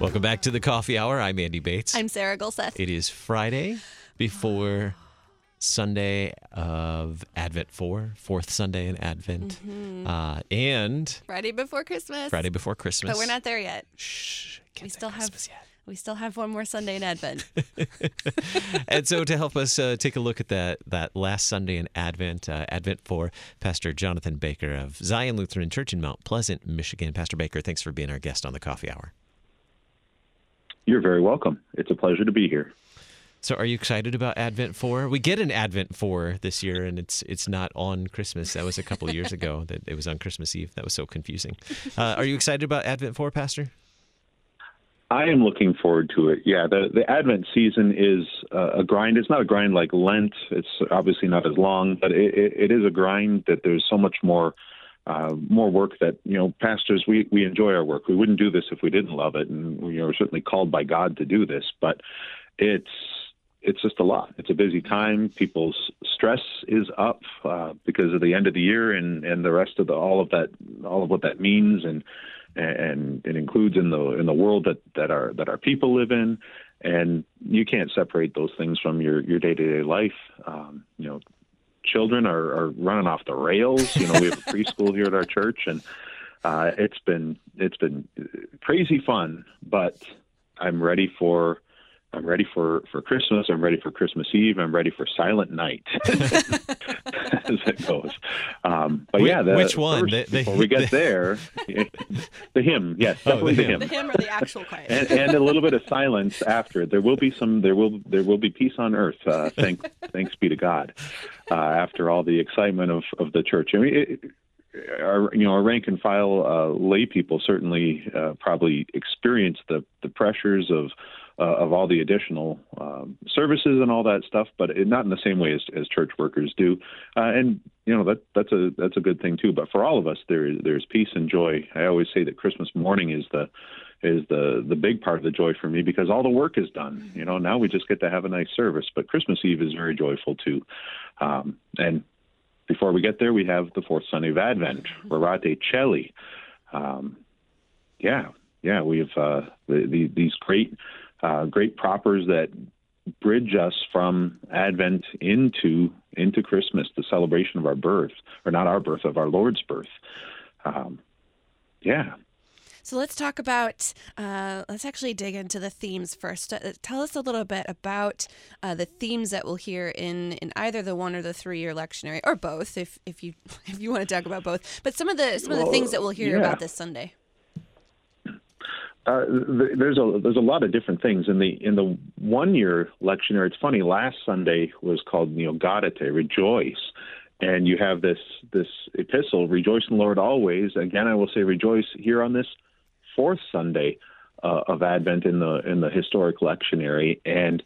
Welcome back to the coffee hour. I'm Andy Bates. I'm Sarah Gulseth. It is Friday before Sunday of Advent 4, fourth Sunday in Advent, uh, and Friday before Christmas. Friday before Christmas. But we're not there yet. Shh, We still have Christmas yet. We still have one more Sunday in Advent. and so to help us uh, take a look at that that last Sunday in Advent, uh, Advent 4, Pastor Jonathan Bakker of Zion Lutheran Church in Mount Pleasant, Michigan. Pastor Bakker, thanks for being our guest on the coffee hour. You're very welcome. It's a pleasure to be here. So, are you excited about Advent Four? We get an Advent Four this year, and it's it's not on Christmas. That was a couple of years ago. That it was on Christmas Eve. That was so confusing. Uh, are you excited about Advent Four, Pastor? I am looking forward to it. Yeah, the the Advent season is uh, a grind. It's not a grind like Lent. It's obviously not as long, but it, it, it is a grind that there's so much more uh, more work that you know pastors we we enjoy our work. We wouldn't do this if we didn't love it, and you know we're certainly called by God to do this. But it's it's just a lot. It's a busy time. People's stress is up uh, because of the end of the year and and the rest of the all of that all of what that means and and it includes in the in the world that that our that our people live in. And you can't separate those things from your your day-to-day life. Um, you know children are, are running off the rails. You know we have a preschool here at our church and uh, it's been it's been crazy fun but i'm ready for I'm ready for, for Christmas. I'm ready for Christmas Eve. I'm ready for Silent Night, as it goes. Um, but Whi- yeah, the, which one? first, The- the- before we get there, the hymn. Yes, Oh, definitely the the hymn. the hymn. hymn or the actual choir. And, and a little bit of silence after. There will be some. There will there will be peace on earth. Uh, thank thanks be to God. Uh, after all the excitement of, of the church, I mean, it, our you know our rank and file uh, lay people certainly uh, probably experience the the pressures of uh, of all the additional um, services and all that stuff, but it, not in the same way as, as church workers do. Uh, and you know that that's a that's a good thing too. But for all of us, there there's peace and joy. I always say that Christmas morning is the is the the big part of the joy for me because all the work is done. You know, now we just get to have a nice service. But Christmas Eve is very joyful too. Um, and before we get there, we have the fourth Sunday of Advent, Rorate Coeli. Um, yeah, yeah, we have uh, the, the, these great uh, great propers that bridge us from Advent into into Christmas, the celebration of our birth, or not our birth, of our Lord's birth. Um, yeah. So let's talk about. Uh, let's actually dig into the themes first. Uh, tell us a little bit about uh, the themes that we'll hear in in either the one or the three year lectionary, or both, if if you if you want to talk about both. But some of the some of the Well, things that we'll hear yeah. about this Sunday. Uh, th- there's a there's a lot of different things in the in the one year lectionary. It's funny. Last Sunday was called you know Gaudete, rejoice, and you have this this epistle, rejoice in the Lord always. Again, I will say rejoice here on this fourth Sunday uh, of Advent in the in the historic lectionary, and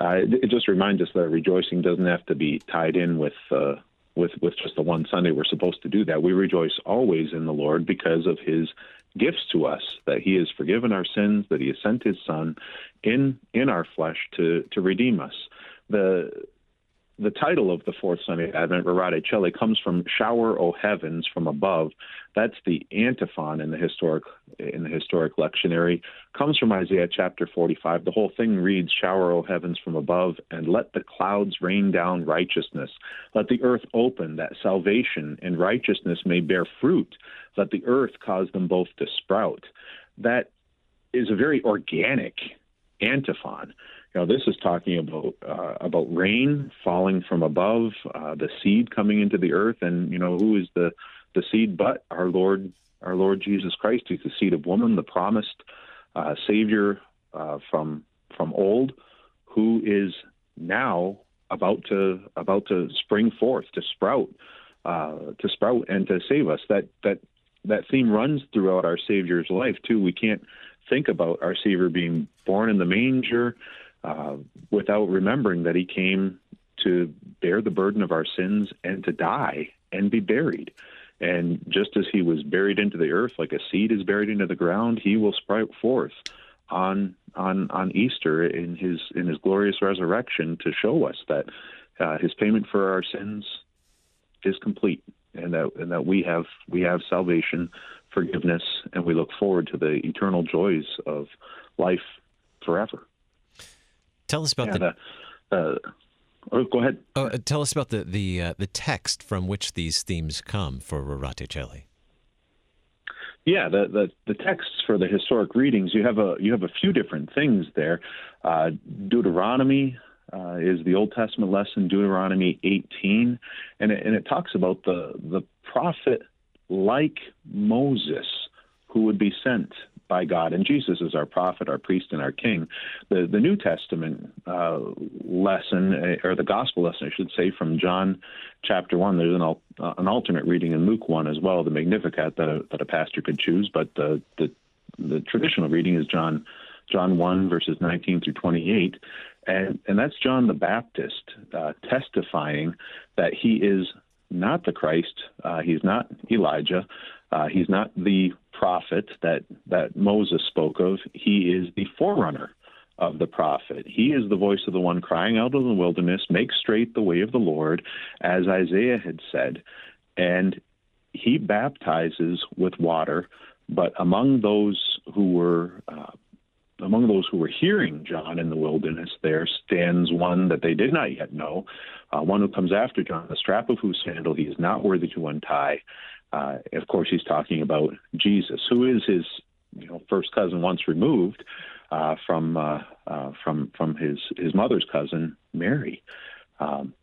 uh, it, it just reminds us that rejoicing doesn't have to be tied in with. Uh, with, with just the one Sunday, we're supposed to do that. We rejoice always in the Lord because of His gifts to us that he has forgiven our sins that he has sent his son in in our flesh to to redeem us. The the title of the fourth Sunday of Advent, Rorate Coeli, comes from "Shower, O heavens, from above." That's the antiphon in the historic in the historic lectionary. Comes from Isaiah chapter 45. The whole thing reads, "Shower, O heavens, from above, and let the clouds rain down righteousness. Let the earth open, that salvation and righteousness may bear fruit. Let the earth cause them both to sprout." That is a very organic antiphon. You know, this is talking about uh, about rain falling from above, uh, the seed coming into the earth, and you know who is the the seed but our Lord, our Lord Jesus Christ. He's the seed of woman, the promised uh, Savior uh, from from old, who is now about to about to spring forth, to sprout, uh, to sprout, and to save us. That that that theme runs throughout our Savior's life too. We can't think about our Savior being born in the manger uh, without remembering that He came to bear the burden of our sins and to die and be buried. And just as He was buried into the earth, like a seed is buried into the ground, He will sprout forth on on on Easter in His in His glorious resurrection to show us that uh, His payment for our sins is complete, and that and that we have we have salvation, forgiveness, and we look forward to the eternal joys of life forever. Tell us about Yeah, the. the uh, oh, go ahead. Oh, uh, tell us about the the uh, the text from which these themes come for Rorate Coeli. Yeah, the, the the texts for the historic readings you have a you have a few different things there. Uh, Deuteronomy uh, is the Old Testament lesson, Deuteronomy 18, and it, and it talks about the the prophet like Moses who would be sent by God, and Jesus is our prophet, our priest, and our king. The the New Testament uh, lesson, uh, or the gospel lesson, I should say, from John chapter one. There's an uh, an alternate reading in Luke one as well, the Magnificat that a, that a pastor could choose, but the the the traditional reading is John John one verses 19 through 28, and and that's John the Baptist uh, testifying that he is not the Christ, uh, he's not Elijah, uh, he's not the prophet that that Moses spoke of. He is the forerunner of the prophet. He is the voice of the one crying out in the wilderness, make straight the way of the Lord, as Isaiah had said. And he baptizes with water, but among those who were uh, among those who were hearing John in the wilderness, there stands one that they did not yet know, uh, one who comes after John, the strap of whose sandal he is not worthy to untie. Uh, of course, he's talking about Jesus, who is his you know first cousin once removed uh, from uh, uh, from from his his mother's cousin Mary. Um,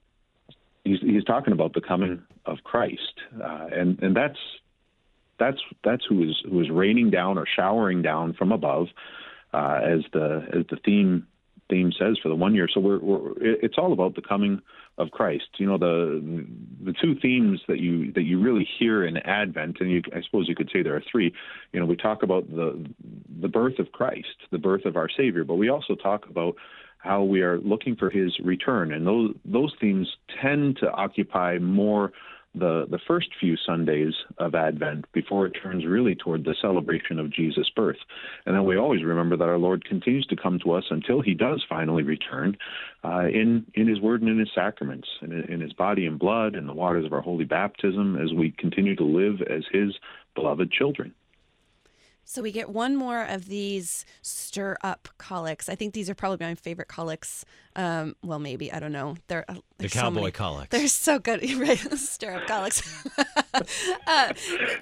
he's he's talking about the coming of Christ, uh, and and that's that's that's who is who is raining down or showering down from above, uh, as the as the theme theme says for the one year. So we're, we're it's all about the coming of Christ. You know the the two themes that you that you really hear in Advent, and you, I suppose you could say there are three. You know we talk about the the birth of Christ, the birth of our Savior, but we also talk about how we are looking for His return, and those those themes tend to occupy more the the first few Sundays of Advent before it turns really toward the celebration of Jesus' birth. And then we always remember that our Lord continues to come to us until He does finally return uh, in in His Word and in His sacraments, in, in His body and blood, and the waters of our holy baptism, as we continue to live as His beloved children. So we get one more of these stir up collects. I think these are probably my favorite collects. Um, well, maybe I don't know. They're uh, The cowboy collects. They're so good, right? stir up collects. uh,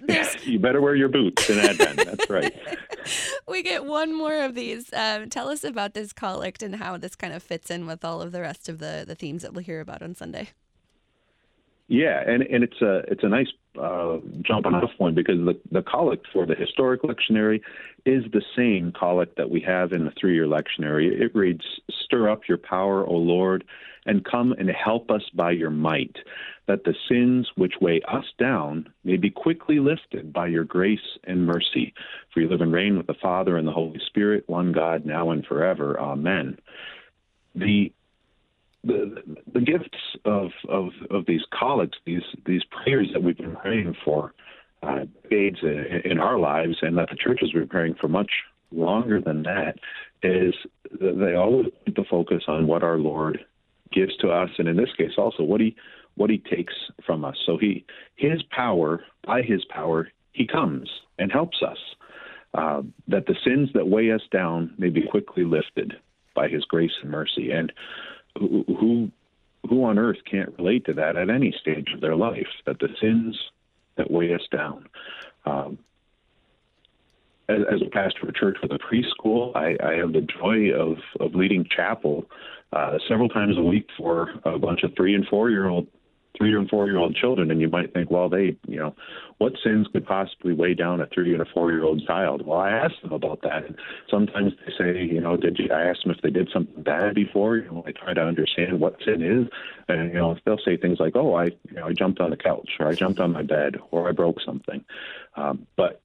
there's, You better wear your boots in Advent. That's right. we get one more of these. Um, tell us about this collect and how this kind of fits in with all of the rest of the the themes that we'll hear about on Sunday. Yeah, and and it's a it's a nice uh, jumping off point because the the collect for the historic lectionary is the same collect that we have in the three year lectionary. It reads, "Stir up your power, O Lord, and come and help us by your might, that the sins which weigh us down may be quickly lifted by your grace and mercy. For you live and reign with the Father and the Holy Spirit, one God, now and forever. Amen." The the, the gifts of, of, of these collects, these these prayers that we've been praying for uh, decades in, our lives, and that the church has been praying for much longer than that, is they always put the focus on what our Lord gives to us, and in this case also what he what he takes from us. So he his power, by his power, he comes and helps us. Uh, that the sins that weigh us down may be quickly lifted by his grace and mercy. And who, who on earth can't relate to that at any stage of their life? That the sins that weigh us down. Um, as, as a pastor of a church with a preschool, I, I have the joy of of leading chapel uh, several times a week for a bunch of three and four year old three and four year old children and you might think well they you know what sins could possibly weigh down a three and a four year old child well i ask them about that and sometimes they say you know did you i ask them if they did something bad before you know i try to understand what sin is and you know they'll say things like oh i you know i jumped on the couch or i jumped on my bed or i broke something um, but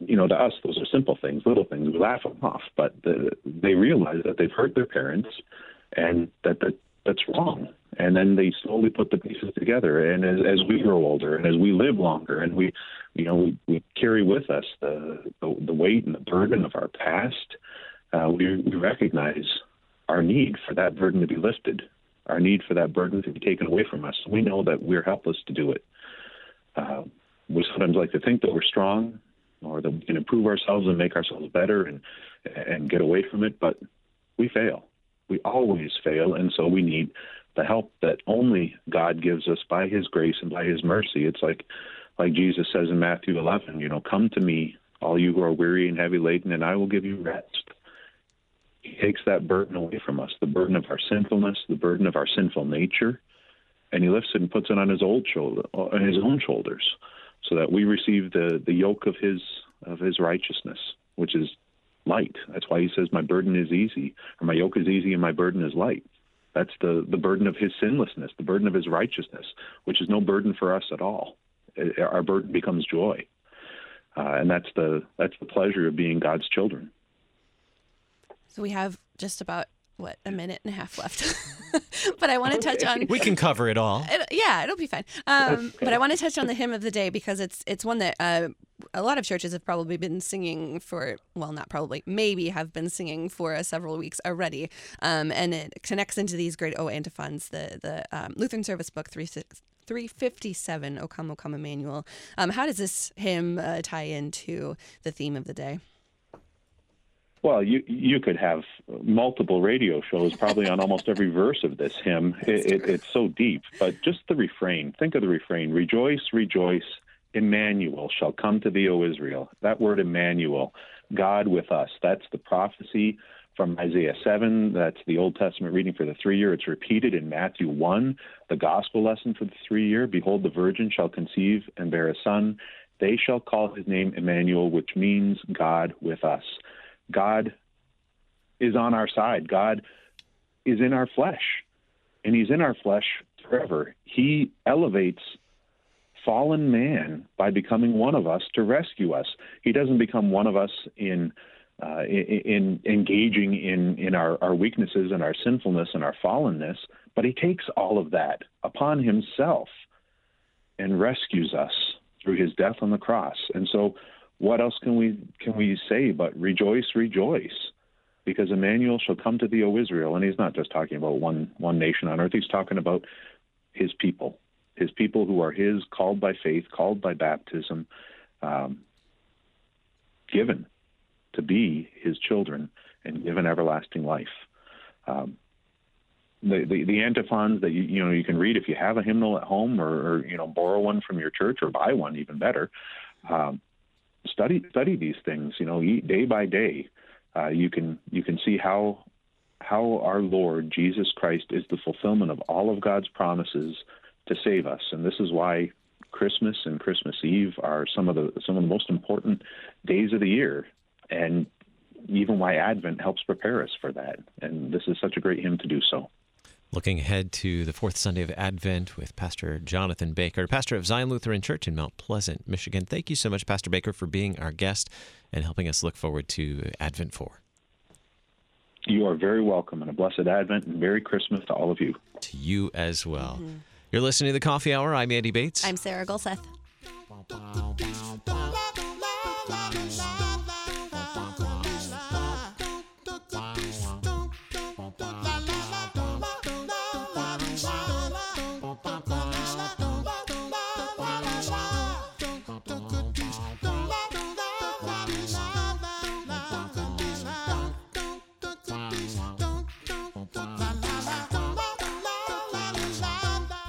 you know, to us, those are simple things, little things. We laugh them off, but the, they realize that they've hurt their parents and that, that that's wrong. And then they slowly put the pieces together. And as, as we grow older and as we live longer and we, you know, we, we carry with us the, the, the weight and the burden of our past, uh, we, we recognize our need for that burden to be lifted, our need for that burden to be taken away from us. We know that we're helpless to do it. Uh, we sometimes like to think that we're strong or that we can improve ourselves and make ourselves better and and get away from it, but we fail. We always fail, and so we need the help that only God gives us by His grace and by His mercy. It's like like Jesus says in Matthew 11, you know, come to me, all you who are weary and heavy laden, and I will give you rest. He takes that burden away from us, the burden of our sinfulness, the burden of our sinful nature, and he lifts it and puts it on his old shoulder, on his own shoulders, so that we receive the the yoke of his of his righteousness, which is light. That's why he says, "My burden is easy, or my yoke is easy, and my burden is light." That's the the burden of his sinlessness, the burden of his righteousness, which is no burden for us at all. Our burden becomes joy, uh, and that's the that's the pleasure of being God's children. So we have just about what a minute and a half left, but I want to touch on. We can cover it all. It, yeah, it'll be fine. Um, but I want to touch on the hymn of the day because it's it's one that uh, a lot of churches have probably been singing for well, not probably, maybe have been singing for uh, several weeks already, um, and it connects into these great O antiphons. The the um, Lutheran Service Book three six. 357, O Come, O Come, Emmanuel. Um, how does this hymn uh, tie into the theme of the day? Well, you you could have multiple radio shows probably on almost every verse of this hymn. It, it, it's so deep, but just the refrain. Think of the refrain: "Rejoice, rejoice, Emmanuel shall come to thee, O Israel." That word Emmanuel, God with us. That's the prophecy from Isaiah 7. That's the Old Testament reading for the three year. It's repeated in Matthew 1, the gospel lesson for the three year. Behold, the virgin shall conceive and bear a son. They shall call his name Emmanuel, which means God with us. God is on our side. God is in our flesh, and He's in our flesh forever. He elevates fallen man by becoming one of us to rescue us. He doesn't become one of us in uh, in, in, engaging in in our, our weaknesses and our sinfulness and our fallenness, but he takes all of that upon himself and rescues us through his death on the cross. And so what else can we can we say but rejoice, rejoice? Because Emmanuel shall come to thee, O Israel. And he's not just talking about one one nation on earth, he's talking about his people. His people who are his, called by faith, called by baptism, um, given to be his children and given everlasting life. Um, the, the, the antiphons that you you know you can read if you have a hymnal at home or, or you know borrow one from your church or buy one even better. Um, study study these things. You know, day by day, uh, you can you can see how how our Lord Jesus Christ is the fulfillment of all of God's promises to save us, and this is why Christmas and Christmas Eve are some of the some of the most important days of the year, and even why Advent helps prepare us for that. And this is such a great hymn to do so. Looking ahead to the fourth Sunday of Advent with Pastor Jonathan Bakker, pastor of Zion Lutheran Church in Mount Pleasant, Michigan. Thank you so much, Pastor Bakker, for being our guest and helping us look forward to Advent 4. You are very welcome, and a blessed Advent and Merry Christmas to all of you. To you as well. Mm-hmm. You're listening to the Coffee Hour. I'm Andy Bates. I'm Sarah Gulseth.